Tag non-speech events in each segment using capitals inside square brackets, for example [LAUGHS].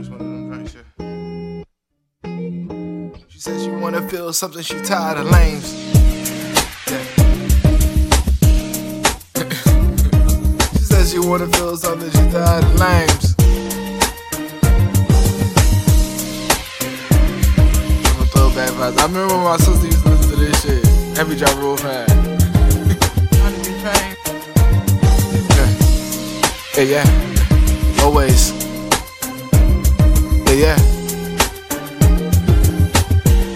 It's one of them types, yeah. She says she wanna feel something, she tired of lames. Yeah. [LAUGHS] she says she wanna feel something, she tired of lames. I remember my sister used to listen to this shit. Every drop real fast. yeah. yeah. yeah.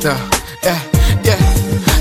Yeah, yeah.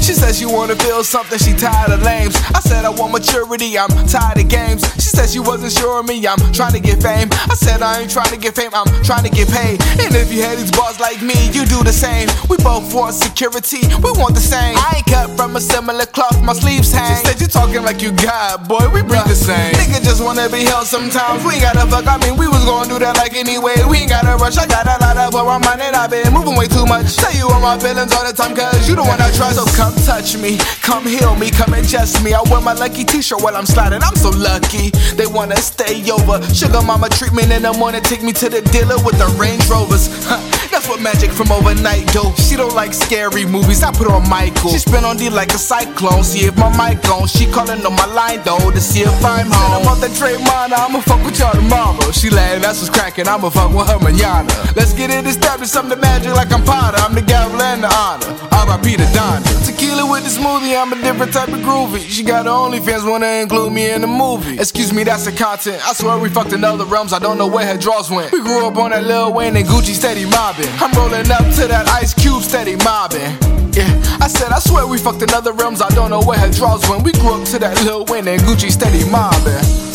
She says she wanna feel something, she tired of lames. I said I want maturity, I'm tired of games. She said she wasn't sure of me, I'm trying to get fame. I said I ain't trying to get fame, I'm trying to get paid. And if you had these bars like me, you do the same. We both want security, we want the same. I ain't cut from a similar cloth, my sleeves hang. She said you talking like you God, boy, we breathe the same. Nigga just wanna be held sometimes. We ain't gotta fuck, I mean, we was gonna do that like anyway. We ain't gotta rush, I got a lot where I'm running, I've been moving way too much. Tell you all my feelings all the time, cause you the one I trust. So come touch me, come heal me, come ingest me. I wear my lucky t-shirt while I'm sliding, I'm so lucky. They wanna stay over. Sugar mama treatment in the morning, take me to the dealer with the Range Rovers. Huh, that's what magic from overnight do. She don't like scary movies, I put on Michael. She spin on D like a cyclone, see if my mic on. She calling on my line though to see if I'm home. Off the Draymond, I'ma fuck with y'all tomorrow. She laughing, that's what's cracking, I'ma fuck with her manana. Let's get it established, I'm the magic like I'm Potter. I'm the gavel and the honor. R.I.P. to Donna. Tequila with the smoothie, I'm a different type of groovy. She got her OnlyFans, wanna include me in the movie. Excuse me, that's the content. I swear we fucked in other realms, I don't know where her draws went. We grew up on that Lil Wayne and Gucci steady mobbing. I'm rolling up to that Ice Cube steady mobbing. Yeah, I said, I swear we fucked in other realms, I don't know where her draws went. We grew up to that Lil Wayne and Gucci steady mobbing.